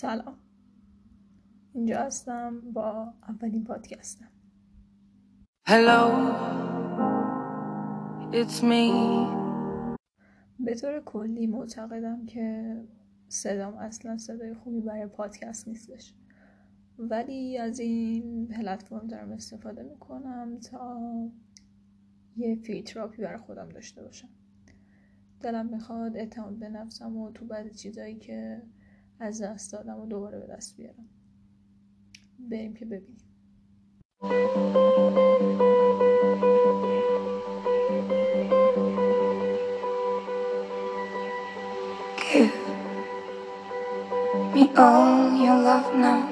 سلام. اینجا هستم با اولین پادکستم. Hello. It's me. به طور کلی معتقدم که صدام اصلا صدای خوبی برای پادکست نیستش. ولی از این پلتفرم دارم استفاده می‌کنم تا یه فیلتراپی برای خودم داشته باشم. دلم می‌خواد اعتماد به نفسم و تو بعد چیزایی که از دست دادم و دوباره به دست بیارم بریم که ببینیم Give me all your love now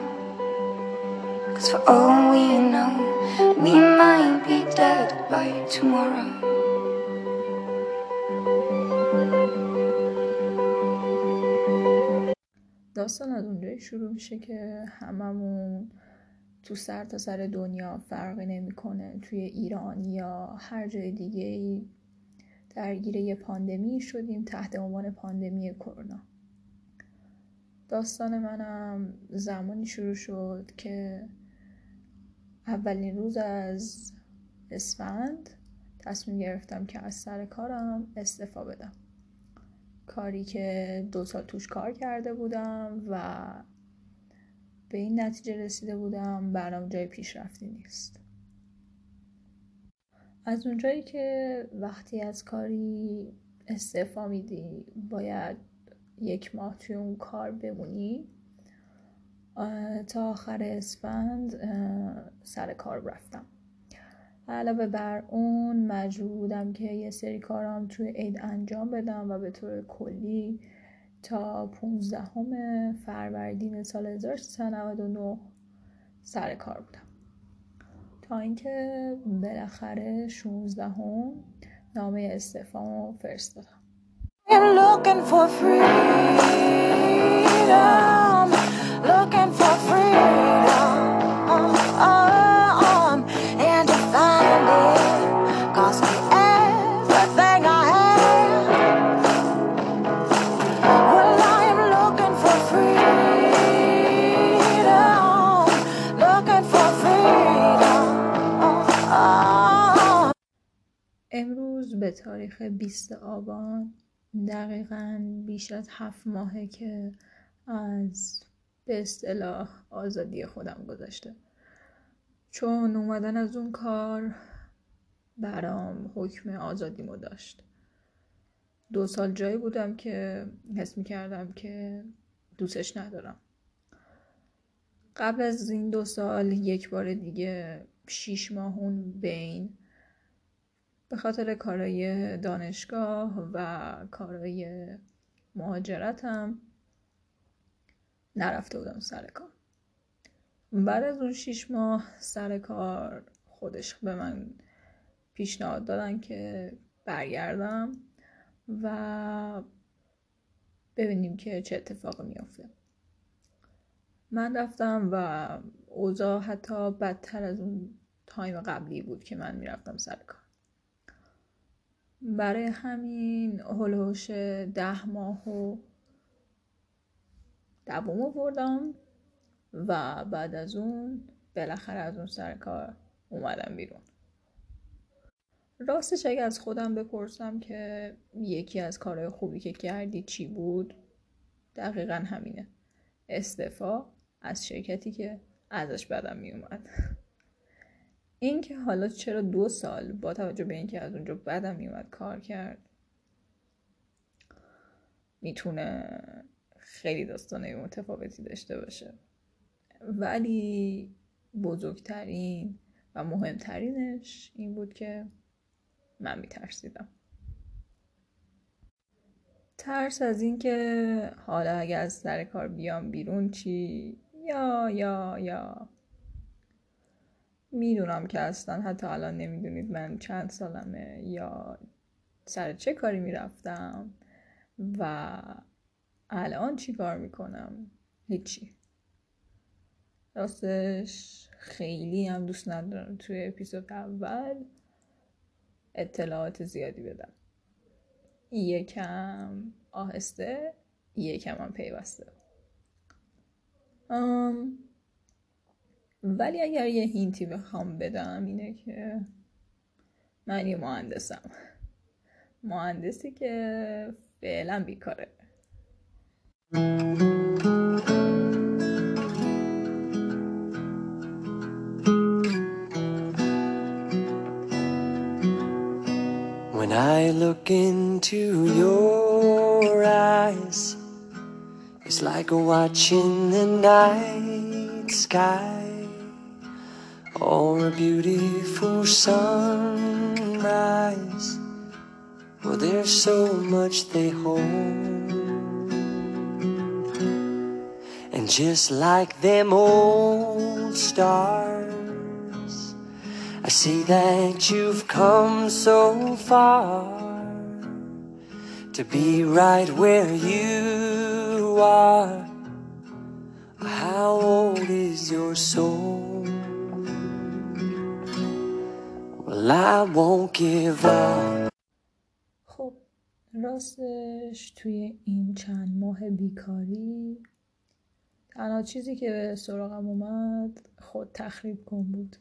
Cause for all we know We might be dead by tomorrow داستان از اونجایی شروع میشه که هممون تو سر تا سر دنیا فرقی نمی‌کنه. توی ایران یا هر جای دیگه ای درگیر یه پاندمی شدیم تحت عنوان پاندمی کرونا. داستان منم زمانی شروع شد که اولین روز از اسفند تصمیم گرفتم که از سر کارم استفا بدم. کاری که دو سال توش کار کرده بودم و به این نتیجه رسیده بودم برام جای پیشرفتی نیست. از اونجایی که وقتی از کاری استعفا میدی باید یک ماه توی اون کار بمونی تا آخر اسفند سر کار رفتم. علاوه بر اون مجبور بودم که یه سری کارام توی عید انجام بدم و به طور کلی تا 15 فروردین سال 1399 سر کار بودم. تا اینکه بالاخره 16 هم نامه استعفامو فرستادم به تاریخ 20 آبان دقیقا بیش از هفت ماهه که از به اصطلاح آزادی خودم گذاشته چون اومدن از اون کار برام حکم آزادیمو داشت. دو سال جایی بودم که حس می‌کردم که دوستش ندارم. قبل از این دو سال یک بار دیگه شیش ماهون بین به خاطر کارای دانشگاه و کارای مهاجرتم نرفته بودم سر کار. بعد از اون شیش ماه سر کار خودش به من پیشنهاد دادن که برگردم و ببینیم که چه اتفاقی میافته. من رفتم و اوضاع حتی بدتر از اون تایم قبلی بود که من می‌رفتم سر کار. برای همین هلوش ده ماه و دوم آوردم و بعد از اون بالاخره از اون سر کار اومدم بیرون. راستش اگه از خودم بپرسم که یکی از کارهای خوبی که کردی چی بود؟ دقیقا همینه. استفا از شرکتی که ازش بدم میومد اینکه حالا چرا دو سال با توجه به اینکه از اونجا بدم میومد کار کرد می‌تونه خیلی داستانه متفاوتی داشته باشه. ولی بزرگترین و مهمترینش این بود که من میترسیدم. ترس از اینکه حالا اگه از سر کار بیام بیرون چی؟ یا یا یا. می‌دونم که اصلا حتی الان نمی‌دونید من چند سالمه یا سر چه کاری می‌رفتم و الان چی کار می‌کنم؟ هیچی. راستش خیلی هم دوست ندارم توی اپیزود اول اطلاعات زیادی بدم. یکم آهسته یکم هم پیوسته. ولی اگر یه هینتی بخوام بدم اینه که من یه مهندسم. مهندسی که فعلا بیکاره. When I look into your eyes It's like watching the night sky. Or a beautiful sunrise. Well, there's so much they hold. And just like them old stars, I see that you've come so far to be right where you are. How old is your soul? خب راستش توی این چند ماه بیکاری تنها چیزی که به سراغم اومد خود تخریب کن بود.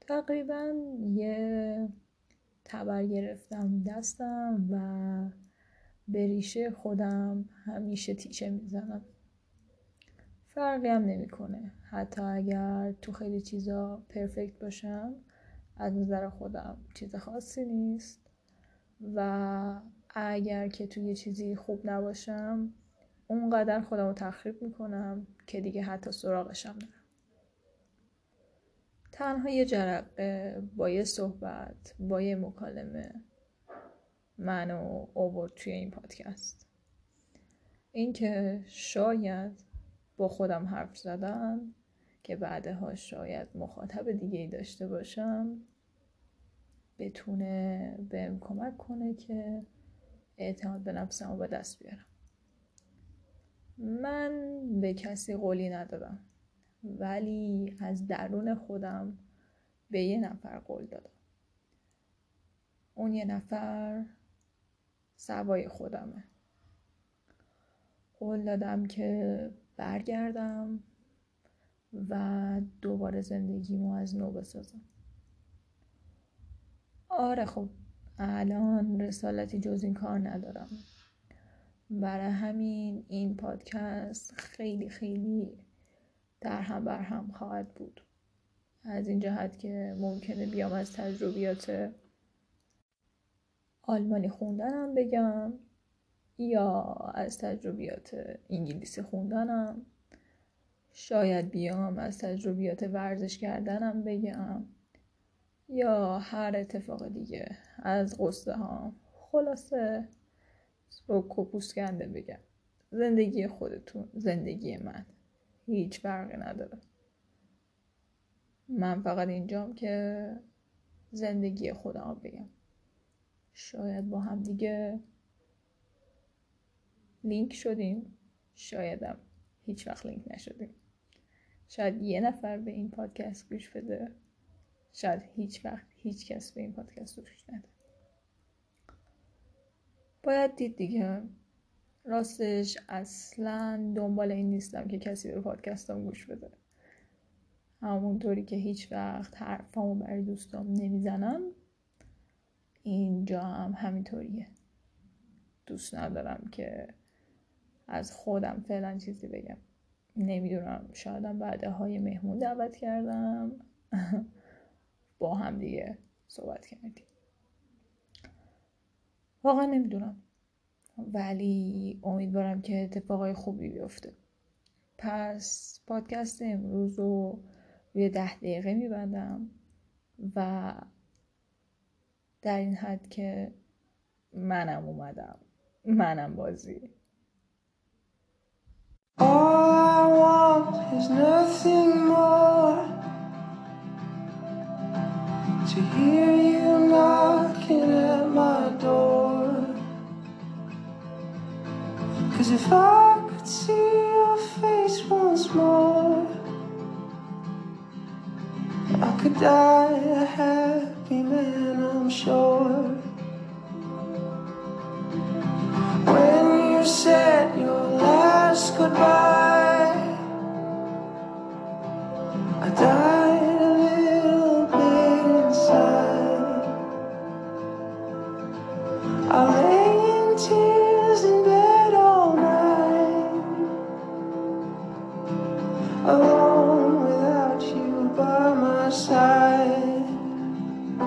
تقریبا یه تبر گرفتم دستم و به ریشه خودم همیشه تیشه می‌زنم. فرقی هم نمی‌کنه. حتی اگر تو خیلی چیزا پرفکت باشم از نظر خودم چیز خاصی نیست. و اگر که توی چیزی خوب نباشم اونقدر خودم رو تخریب می‌کنم که دیگه حتی سراغشم نرم. تنها یه جرقه با یه صحبت با یه مکالمه منو اوورد توی این پادکست. اینکه شاید با خودم حرف زدن که بعدها شاید مخاطب دیگه ای داشته باشم بتونه بهم کمک کنه که اعتماد به نفسم رو به دست بیارم. من به کسی قولی ندادم ولی از درون خودم به یه نفر قول دادم. اون یه نفر سوای خودمه. قول دادم که برگردم و دوباره زندگیمو از نو بسازم. آره خب الان رسالتی جز این کار ندارم. برای همین این پادکست خیلی خیلی در هم بر هم خواهد بود. از این جهت که ممکنه بیام از تجربیات آلمانی خوندنم بگم یا از تجربیات انگلیسی خوندنم. شاید بیام از تجربیات ورزش کردنم بگم. یا هر اتفاق دیگه از قصه ها. خلاصه کپوس کنده بگم. زندگی خودتون زندگی من هیچ فرقی نداره. من فقط اینجام که زندگی خودم بگم. شاید با هم دیگه لینک شدیم. شایدم هیچ وقت لینک نشدیم. شاید یه نفر به این پادکست گوش بده. شاید هیچ وقت هیچ کس به این پادکست گوش نده. باید دید دیگه. راستش اصلا دنبال این نیستم که کسی به پادکستم گوش بده. همونطوری که هیچ وقت حرفامو برای دوستام نمی‌زنم اینجا هم همینطوریه. دوست ندارم که از خودم فعلا چیزی بگم. نمی‌دونم. شایدم بعد های مهمون دعوت کردم. با هم دیگه صحبت کردیم. واقعا نمی‌دونم. ولی امیدوارم که اتفاقای خوبی بیفته. پس پادکست امروز رو روی ده دقیقه میبندم و در این حد که منم اومدم. منم بازی. All I want is nothing more. to hear you knocking at my door. Cause if I could see your face once more, I could die a happy man, I'm sure. When you said your last goodbye, I died.